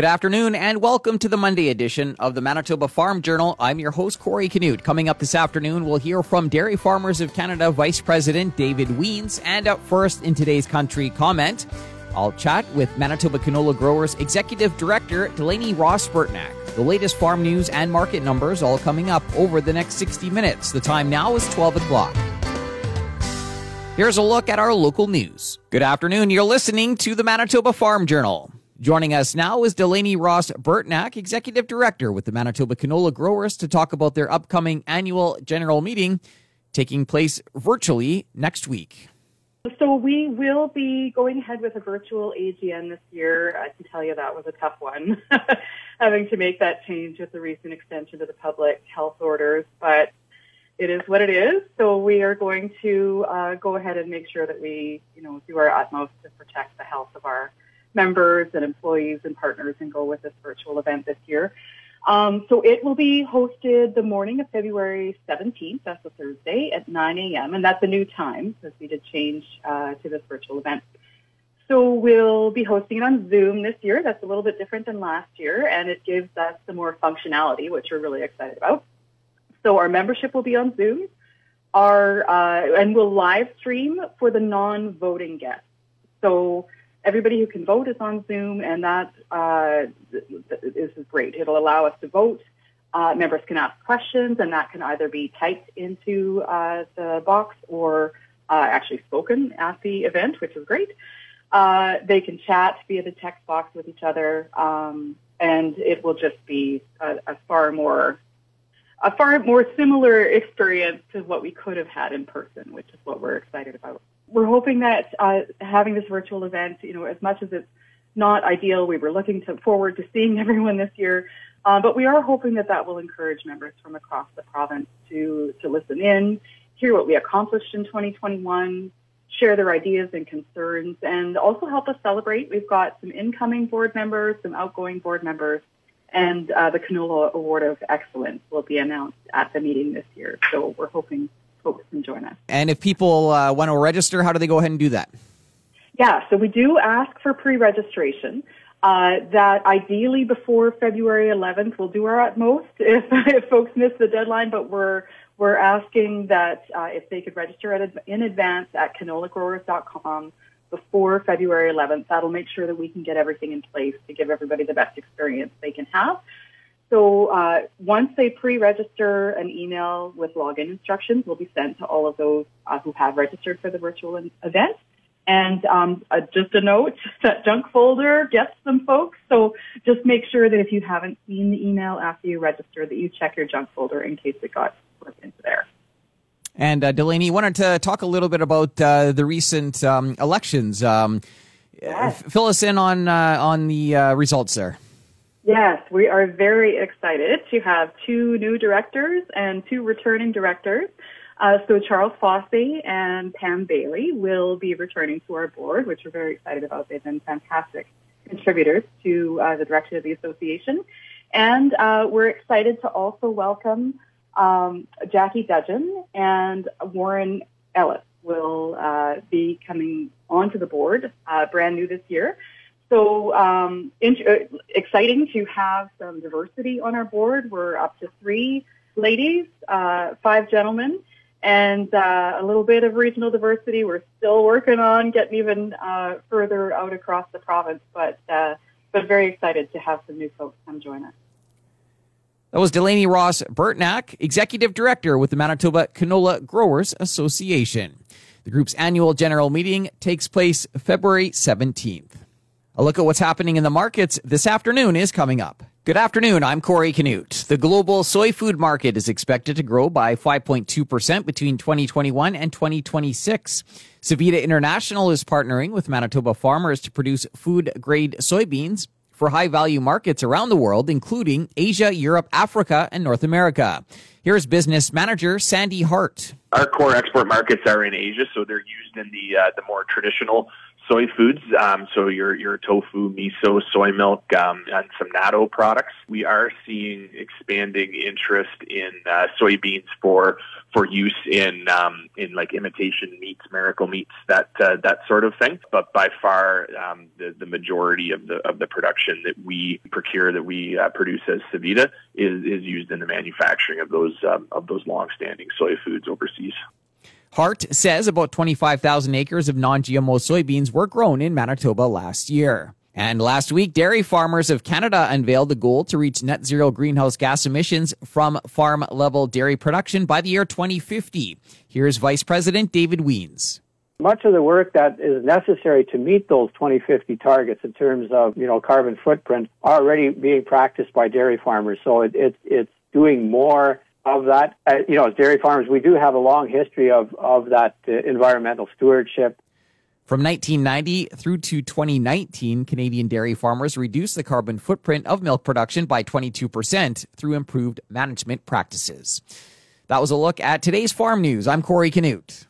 Good afternoon and welcome to the Monday edition of the Manitoba Farm Journal. I'm your host, Corey Canute. Coming up this afternoon, we'll hear from Dairy Farmers of Canada Vice President David Wiens. And up first in today's country comment, I'll chat with Manitoba Canola Growers Executive Director Delaney Ross Burtnack. The latest farm news and market numbers all coming up over the next 60 minutes. The time now is 12 o'clock. Here's a look at our local news. Good afternoon. You're listening to the Manitoba Farm Journal. Joining us now is Delaney Ross Burtnack, Executive Director with the Manitoba Canola Growers, to talk about their upcoming annual general meeting taking place virtually next week. So we will be going ahead with a virtual AGM this year. I can tell you that was a tough one, having to make that change with the recent extension to the public health orders. But it is what it is. So we are going to uh, go ahead and make sure that we, you know, do our utmost to protect the health of our members and employees and partners and go with this virtual event this year. Um, so it will be hosted the morning of February 17th, that's a Thursday, at 9 a.m. And that's a new time because we did change uh, to this virtual event. So we'll be hosting it on Zoom this year. That's a little bit different than last year, and it gives us some more functionality, which we're really excited about. So our membership will be on Zoom, our uh, and we'll live stream for the non-voting guests. So everybody who can vote is on Zoom, and that uh, this is great. It'll allow us to vote. Uh, members can ask questions, and that can either be typed into uh, the box or uh, actually spoken at the event, which is great. Uh, they can chat via the text box with each other, um, and it will just be a, a far more a far more similar experience to what we could have had in person, which is what we're excited about we're hoping that uh, having this virtual event, you know, as much as it's not ideal, we were looking to forward to seeing everyone this year, uh, but we are hoping that that will encourage members from across the province to to listen in, hear what we accomplished in 2021, share their ideas and concerns, and also help us celebrate. We've got some incoming board members, some outgoing board members, and uh, the Canola Award of Excellence will be announced at the meeting this year. So we're hoping folks can join us. And if people uh, want to register, how do they go ahead and do that? Yeah, so we do ask for pre-registration. Uh, that ideally before February 11th, we'll do our utmost if, if folks miss the deadline, but we're we're asking that uh, if they could register in advance at canolagrowers.com before February 11th, that'll make sure that we can get everything in place to give everybody the best experience they can have. So uh, once they pre-register, an email with login instructions will be sent to all of those uh, who have registered for the virtual event. And um, uh, just a note, that junk folder gets some folks. So just make sure that if you haven't seen the email after you register, that you check your junk folder in case it got slipped into there. And uh, Delaney, wanted to talk a little bit about uh, the recent um, elections. Um, yes. Fill us in on uh, on the uh, results there. Yes, we are very excited to have two new directors and two returning directors. Uh, so Charles Fossey and Pam Bailey will be returning to our board, which we're very excited about. They've been fantastic contributors to uh, the direction of the association. And uh, we're excited to also welcome um, Jackie Dudgeon and Warren Ellis will uh, be coming onto the board uh, brand new this year. So um, in, uh, exciting to have some diversity on our board. We're up to three ladies, uh, five gentlemen, and uh, a little bit of regional diversity. We're still working on getting even uh, further out across the province, but uh, but very excited to have some new folks come join us. That was Delaney Ross Burtnack, Executive Director with the Manitoba Canola Growers Association. The group's annual general meeting takes place February 17th. A look at what's happening in the markets this afternoon is coming up. Good afternoon. I'm Corey Canute. The global soy food market is expected to grow by 5.2% between 2021 and 2026. Sevita International is partnering with Manitoba farmers to produce food grade soybeans for high value markets around the world, including Asia, Europe, Africa, and North America. Here's business manager Sandy Hart. Our core export markets are in Asia, so they're used in the uh, the more traditional soy foods, um, so your your tofu, miso, soy milk, um, and some natto products. We are seeing expanding interest in uh, soybeans for for use in um, in like imitation meats, miracle meats, that uh, that sort of thing. But by far, um, the the majority of the of the production that we procure, that we uh, produce as Sevita, is is used in the manufacturing of those um, of those long-standing soy foods overseas. Hart says about 25,000 acres of non GMO soybeans were grown in Manitoba last year. And last week, dairy farmers of Canada unveiled the goal to reach net zero greenhouse gas emissions from farm level dairy production by the year 2050. Here's Vice President David Wiens. Much of the work that is necessary to meet those 2050 targets in terms of, you know, carbon footprint are already being practiced by dairy farmers. So it, it it's doing more of that. Uh, you know, as dairy farmers, we do have a long history of, of that uh, environmental stewardship. From 1990 through to 2019, Canadian dairy farmers reduced the carbon footprint of milk production by 22% through improved management practices. That was a look at today's farm news. I'm Corey Canute.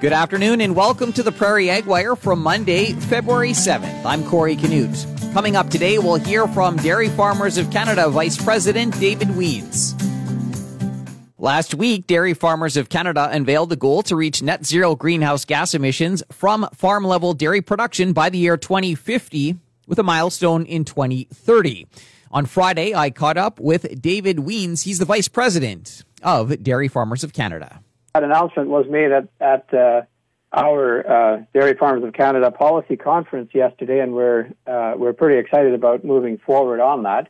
Good afternoon and welcome to the Prairie Ag Wire from Monday, February 7th. I'm Corey Canute. Coming up today, we'll hear from Dairy Farmers of Canada Vice President David Wiens. Last week, Dairy Farmers of Canada unveiled the goal to reach net zero greenhouse gas emissions from farm level dairy production by the year 2050, with a milestone in 2030. On Friday, I caught up with David Wiens. He's the Vice President of Dairy Farmers of Canada. That announcement was made at, at uh, our uh, Dairy Farmers of Canada policy conference yesterday, and we're uh, we're pretty excited about moving forward on that.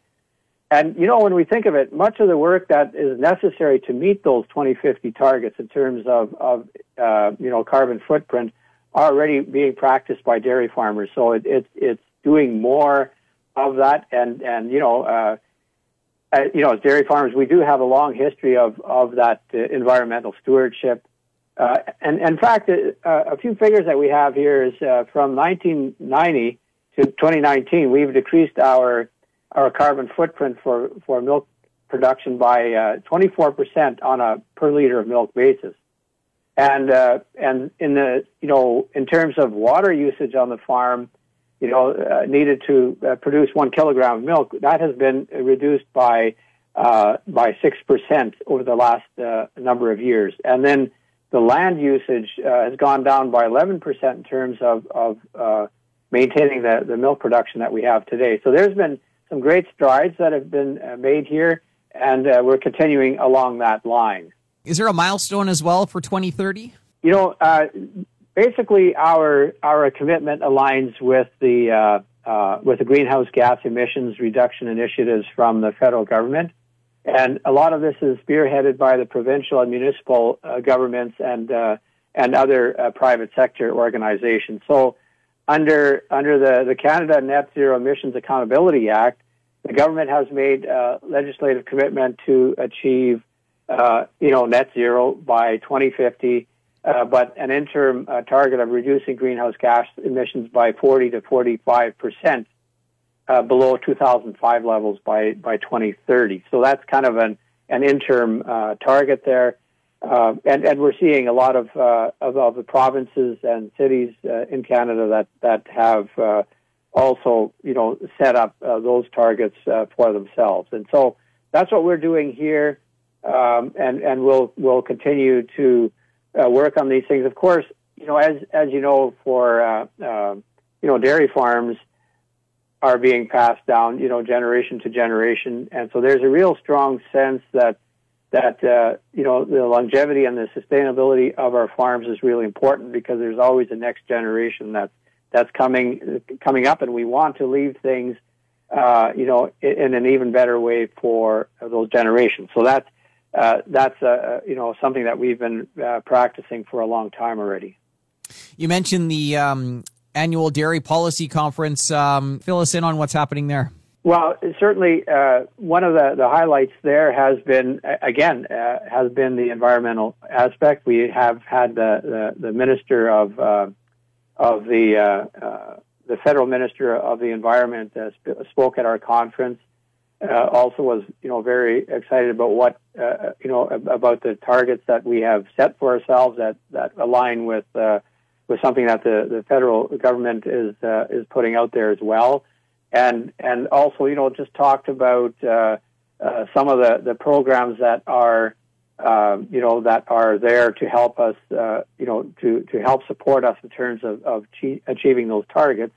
And you know, when we think of it, much of the work that is necessary to meet those 2050 targets in terms of of uh, you know carbon footprint are already being practiced by dairy farmers. So it, it it's doing more of that, and and you know. Uh, uh, you know, as dairy farmers, we do have a long history of of that uh, environmental stewardship uh, and, in fact, uh, a few figures that we have here is uh, from 1990 to 2019, we've decreased our our carbon footprint for, for milk production by 24% uh, on a per liter of milk basis. And uh, and in the you know in terms of water usage on the farm, you know uh, needed to produce one kilogram of milk, that has been reduced by by six percent over the last number of years. And then the land usage uh, has gone down by 11% in terms of, of uh, maintaining the, the milk production that we have today. So there's been some great strides that have been uh, made here, and uh, we're continuing along that line. Is there a milestone as well for 2030? You know, uh, basically our our commitment aligns with the uh, with the greenhouse gas emissions reduction initiatives from the federal government. And a lot of this is spearheaded by the provincial and municipal uh, governments and uh, and other uh, private sector organizations. So, under under the the Canada Net Zero Emissions Accountability Act, the government has made a legislative commitment to achieve uh, you know net zero by 2050. Uh, but an interim uh, target of reducing greenhouse gas emissions by 40 to 45 percent uh, below 2005 levels by, by 2030. So that's kind of an, an interim uh, target there. Uh, and, and we're seeing a lot of, uh, of, of, the provinces and cities uh, in Canada that, that have uh, also, you know, set up those targets for themselves. And so that's what we're doing here. Um, and, and we'll, we'll continue to work on these things. Of course, you know, as, as you know, for, you know, dairy farms, are being passed down, you know, generation to generation. And so there's a real strong sense that that uh, you know the longevity and the sustainability of our farms is really important because there's always a next generation that's that's coming coming up, and we want to leave things, uh, you know, in, an even better way for those generations. So that's uh, that's uh, you know something that we've been uh, practicing for a long time already. You mentioned the um, annual dairy policy conference. Um, fill us in on what's happening there. Well, certainly uh, one of the, the highlights there has been, again, uh, has been the environmental aspect. We have had the, the, the minister of uh, of the uh, uh, the federal minister of the environment uh, sp- spoke at our conference, also was, you know, very excited about what, you know, about the targets that we have set for ourselves that, that align with, uh, with something that the, the federal government is, uh, is putting out there as well. And, and also, you know, just talked about, uh, uh, some of the, the programs that are, you know, that are there to help us, you know, to, to help support us in terms of, of achieving those targets.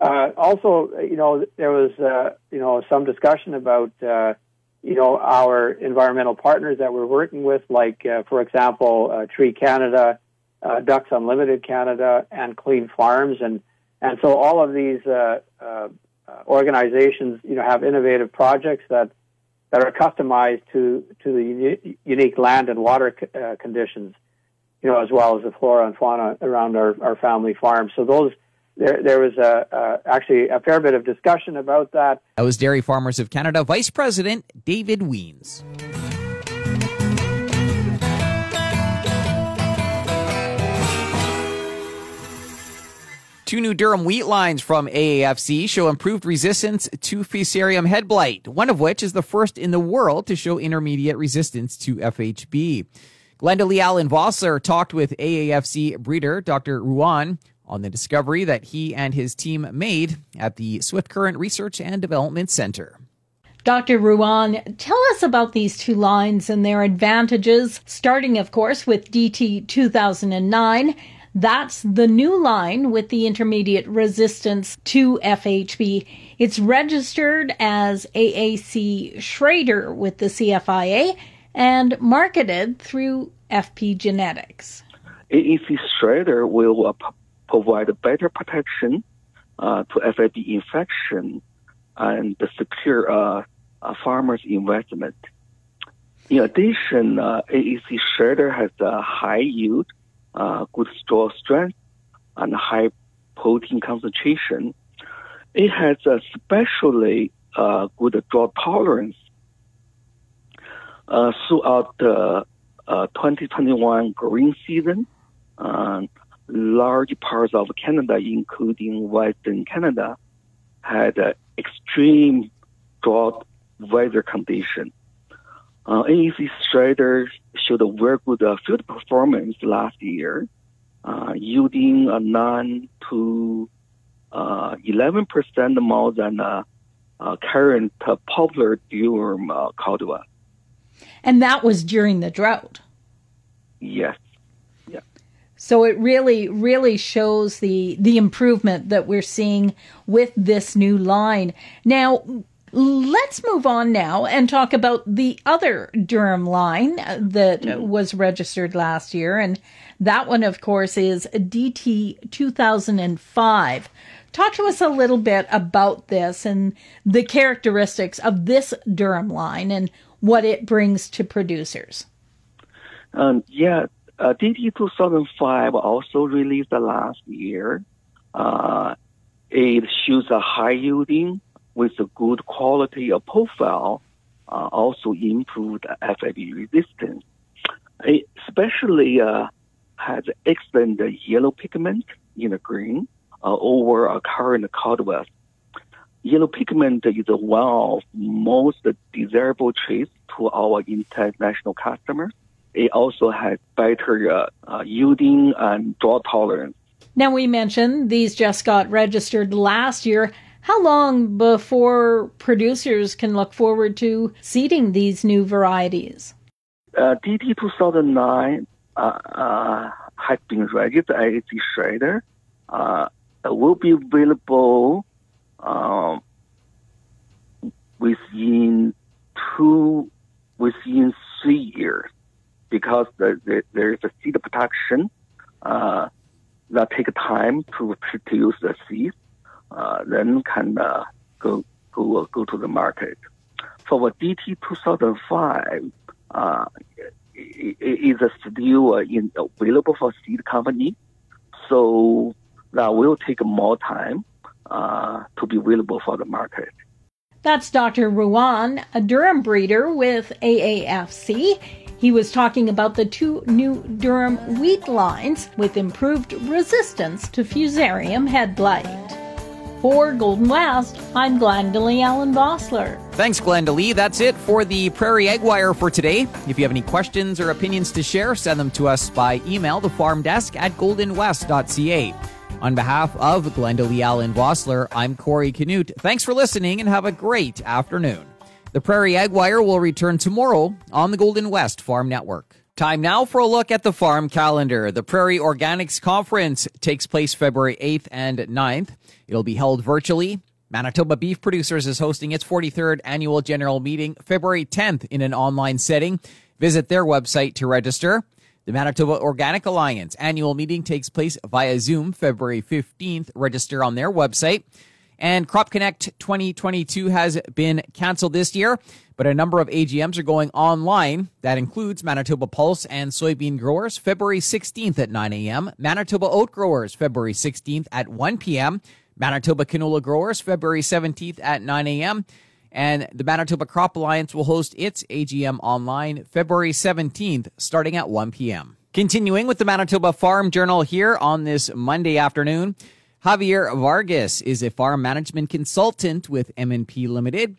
Uh, also, you know, there was, uh, you know, some discussion about, uh, you know, our environmental partners that we're working with, like, uh, for example, uh, Tree Canada, uh, Ducks Unlimited Canada, and Cleanfarms, and and so all of these uh, uh, uh, organizations, you know, have innovative projects that that are customized to to the unique land and water conditions, you know, as well as the flora and fauna around our, our family farms. So those there, there was a, a, actually a fair bit of discussion about that. That was Dairy Farmers of Canada Vice President David Wiens. Two new durum wheat lines from AAFC show improved resistance to Fusarium head blight, one of which is the first in the world to show intermediate resistance to FHB. Glendalee Allen Vossler talked with AAFC breeder Dr. Ruan on the discovery that he and his team made at the Swift Current Research and Development Center. Dr. Ruan, tell us about these two lines and their advantages, starting, of course, with DT 2009. That's the new line with the intermediate resistance to FHB. It's registered as AAC Schrader with the CFIA and marketed through FP Genetics. AAC Schrader will uh, provide better protection uh, to FHB infection and secure uh, a farmer's investment. In addition, uh, AAC Schrader has a high yield, uh, good straw strength, and high protein concentration. It has especially uh, good drought tolerance. Uh, throughout the 2021 growing season, large parts of Canada, including Western Canada, had uh, extreme drought weather conditions. Uh, AAC Schrader showed a very good uh, field performance last year, uh, yielding a 9 to 11% uh, more than uh, uh, current popular durum uh, caldwell. And that was during the drought? Yes. So it really, really shows the the improvement that we're seeing with this new line. Now, let's move on now and talk about the other durum line that was registered last year, and that one, of course, is DT 2005. Talk to us a little bit about this and the characteristics of this durum line and what it brings to producers. Um, yeah, uh, DT 2005 also released last year. Uh, it shows a high yielding with a good quality of profile, uh, also improved FHB resistance. It especially uh, has excellent yellow pigment in the green uh, over a current caldwell. Yellow pigment is one of most desirable traits to our international customers it also has better uh, uh, yielding and drought tolerance. Now, we mentioned these just got registered last year. How long before producers can look forward to seeding these new varieties? Uh, DT 2009 uh, uh, has been registered as. Uh, will be available um, within two, within three years because the, the, there is a seed production uh, that take time to produce the seed, uh, then can go go go to the market. For the DT 2005, uh, is still in, available for seed company, so that will take more time uh, to be available for the market. That's Dr. Ruan, a durum breeder with AAFC. He was talking about the two new durum wheat lines with improved resistance to fusarium head blight. For Golden West, I'm Glendalee Allen Vossler. Thanks, Glendalee. That's it for the Prairie Ag Wire for today. If you have any questions or opinions to share, send them to us by email, the farm desk at goldenwest.ca. On behalf of Glendalee Allen Vossler, I'm Corey Canute. Thanks for listening and have a great afternoon. The Prairie Ag Wire will return tomorrow on the Golden West Farm Network. Time now for a look at the farm calendar. The Prairie Organics Conference takes place February 8th and 9th. It'll be held virtually. Manitoba Beef Producers is hosting its 43rd annual general meeting February 10th in an online setting. Visit their website to register. The Manitoba Organic Alliance annual meeting takes place via Zoom February 15th. Register on their website. And Crop Connect 2022 has been canceled this year, but a number of AGMs are going online. That includes Manitoba Pulse and Soybean Growers February 16th at 9 a.m., Manitoba Oat Growers February 16th at 1 p.m., Manitoba Canola Growers February 17th at 9 a.m., and the Manitoba Crop Alliance will host its AGM online February 17th, starting at 1 p.m. Continuing with the Manitoba Farm Journal here on this Monday afternoon, Javier Vargas is a farm management consultant with MNP Limited.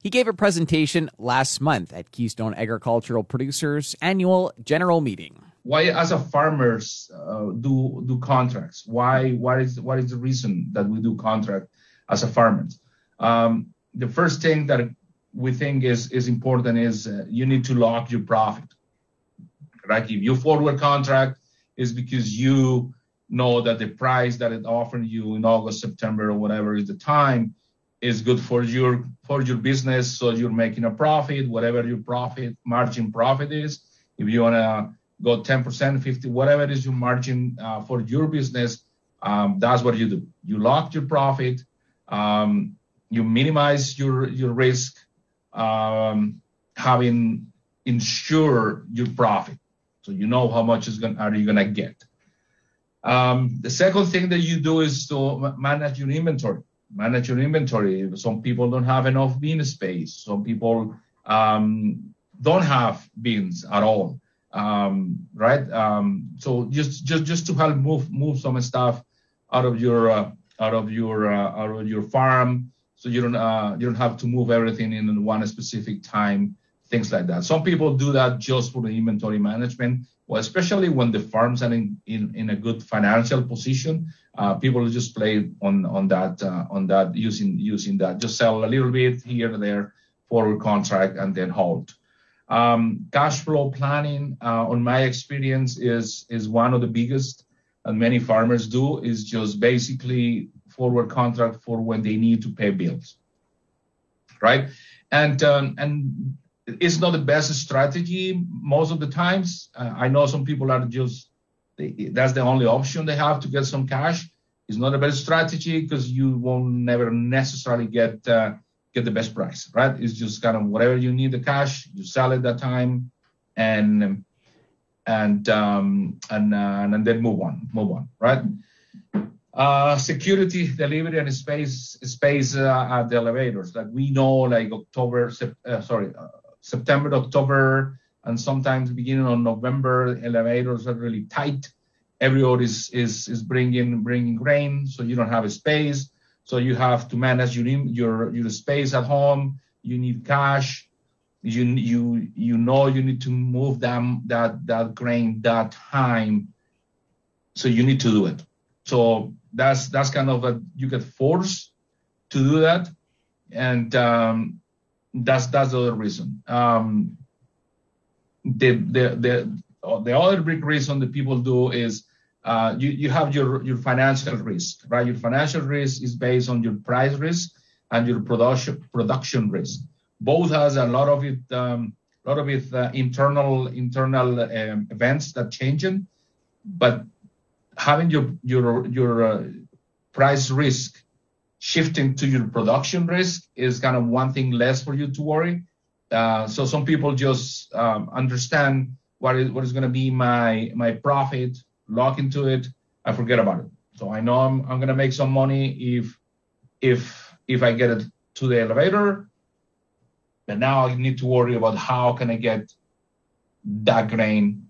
He gave a presentation last month at Keystone Agricultural Producers annual general meeting. Why, as a farmers, uh, do do contracts? Why? What is what is the reason that we do contract as a farmers? Um, the first thing that we think is is important is uh, you need to lock your profit. Right? If you forward contract is because you know that the price that it offered you in August, September, or whatever is the time is good for your for your business. So you're making a profit, whatever your profit margin profit is. If you wanna go 10%, 50, whatever is your margin uh, for your business, um, that's what you do. You lock your profit. Um, you minimize your your risk, um, having ensure your profit, so you know how much is going are you gonna get. Um, the second thing that you do is to manage your inventory. Manage your inventory. Some people don't have enough bean space. Some people um, don't have beans at all, um, right? Um, so just just just to help move move some stuff out of your uh, out of your uh, out of your farm so you don't uh, you don't have to move everything in one specific time, things like that. Some people do that just for the inventory management. Well, especially when the farms are in, in, in a good financial position, uh, people just play on on that uh, on that using using that. Just sell a little bit here and there, forward contract, and then hold. Um, cash flow planning, uh, on my experience, is is one of the biggest, and many farmers do is just basically forward contract for when they need to pay bills, right? And um, and it's not the best strategy most of the times. Uh, I know some people are just they, that's the only option they have to get some cash. It's not a best strategy because you won't never necessarily get uh, get the best price, right? It's just kind of whatever you need the cash, you sell it that time, and and um, and uh, and then move on, move on, right? Uh, security, delivery, and space space uh, at the elevators. Like we know, like October, uh, sorry, uh, September, October, and sometimes beginning of November, elevators are really tight. Everyone is is is bringing bringing grain, so you don't have a space. So you have to manage your your your space at home. You need cash. You you you know you need to move them that that grain that time. So you need to do it. So that's that's kind of a you get forced to do that, and um, that's that's the other reason. Um, the the the the other big reason that people do is uh, you you have your your financial risk, right? Your financial risk is based on your price risk and your production production risk. Both has a lot of it. Um, a lot of it uh, internal internal um, events that changing, but having your your your uh, price risk shifting to your production risk is kind of one thing less for you to worry. Uh, so some people just um, understand what is what is going to be my my profit, lock into it, I forget about it. So I know I'm I'm going to make some money if if if I get it to the elevator, but now I need to worry about how can I get that grain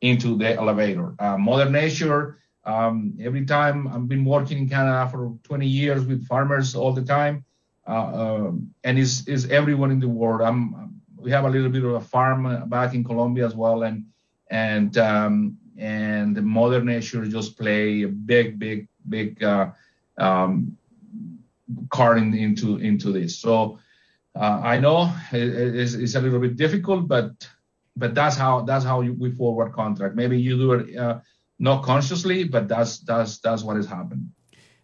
into the elevator. Uh, Mother Nature Um, every time I've been working in Canada for 20 years with farmers all the time, uh, uh, and is is everyone in the world. I'm, we have a little bit of a farm back in Colombia as well, and and um, and Mother Nature just play a big, big, big uh, um, card in, into into this. So uh, I know it, it's, it's, a little bit difficult, but but that's how that's how you, we forward contract. Maybe you do it uh, not consciously, but that's that's that's what has happened.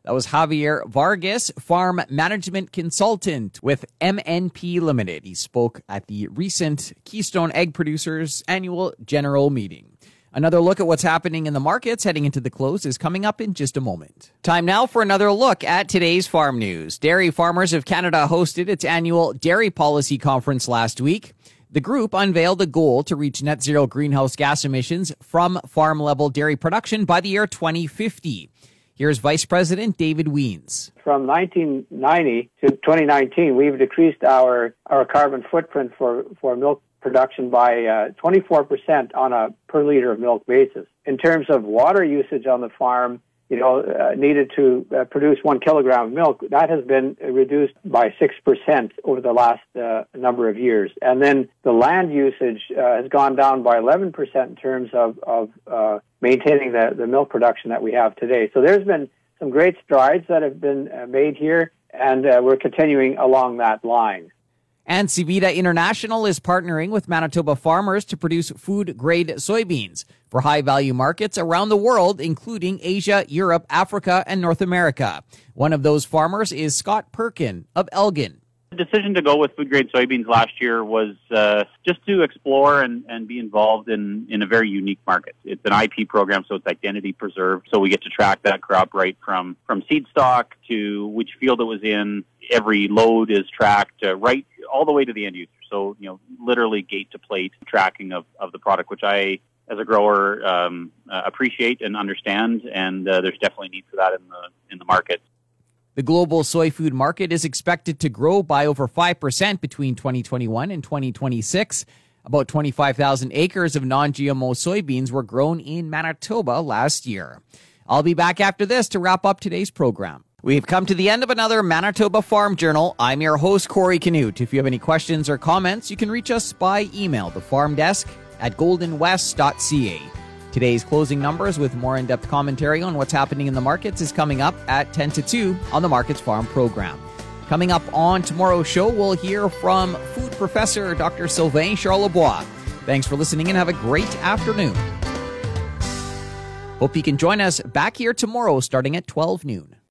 That was Javier Vargas, farm management consultant with MNP Limited. He spoke at the recent Keystone Ag Producers annual general meeting. Another look at what's happening in the markets heading into the close is coming up in just a moment. Time now for another look at today's farm news. Dairy Farmers of Canada hosted its annual Dairy Policy Conference last week. The group unveiled a goal to reach net zero greenhouse gas emissions from farm level dairy production by the year 2050. Here's Vice President David Wiens. From 1990 to 2019, we've decreased our, our carbon footprint for, for milk production by uh, 24% on a per liter of milk basis. In terms of water usage on the farm, you know, uh, needed to uh, produce one kilogram of milk, that has been reduced by 6% over the last uh, number of years. And then the land usage uh, has gone down by 11% in terms of, of uh, maintaining the, the milk production that we have today. So there's been some great strides that have been made here, and we're continuing along that line. And Sevita International is partnering with Manitoba farmers to produce food grade soybeans for high value markets around the world, including Asia, Europe, Africa, and North America. One of those farmers is Scott Perkin of Elgin. The decision to go with food grade soybeans last year was uh, just to explore and, and be involved in, in a very unique market. It's an IP program, so it's identity preserved. So we get to track that crop right from, from seed stock to which field it was in. Every load is tracked uh, right all the way to the end user. So, you know, literally gate to plate tracking of, of the product, which I, as a grower, um, uh, appreciate and understand. And uh, there's definitely need for that in the in the market. The global soy food market is expected to grow by over 5% between 2021 and 2026. About 25,000 acres of non GMO soybeans were grown in Manitoba last year. I'll be back after this to wrap up today's program. We've come to the end of another Manitoba Farm Journal. I'm your host, Corey Canute. If you have any questions or comments, you can reach us by email, the farm desk at goldenwest.ca. Today's closing numbers with more in depth commentary on what's happening in the markets is coming up at 10 to 2 on the Markets Farm program. Coming up on tomorrow's show, we'll hear from food professor Dr. Sylvain Charlebois. Thanks for listening and have a great afternoon. Hope you can join us back here tomorrow starting at 12 noon.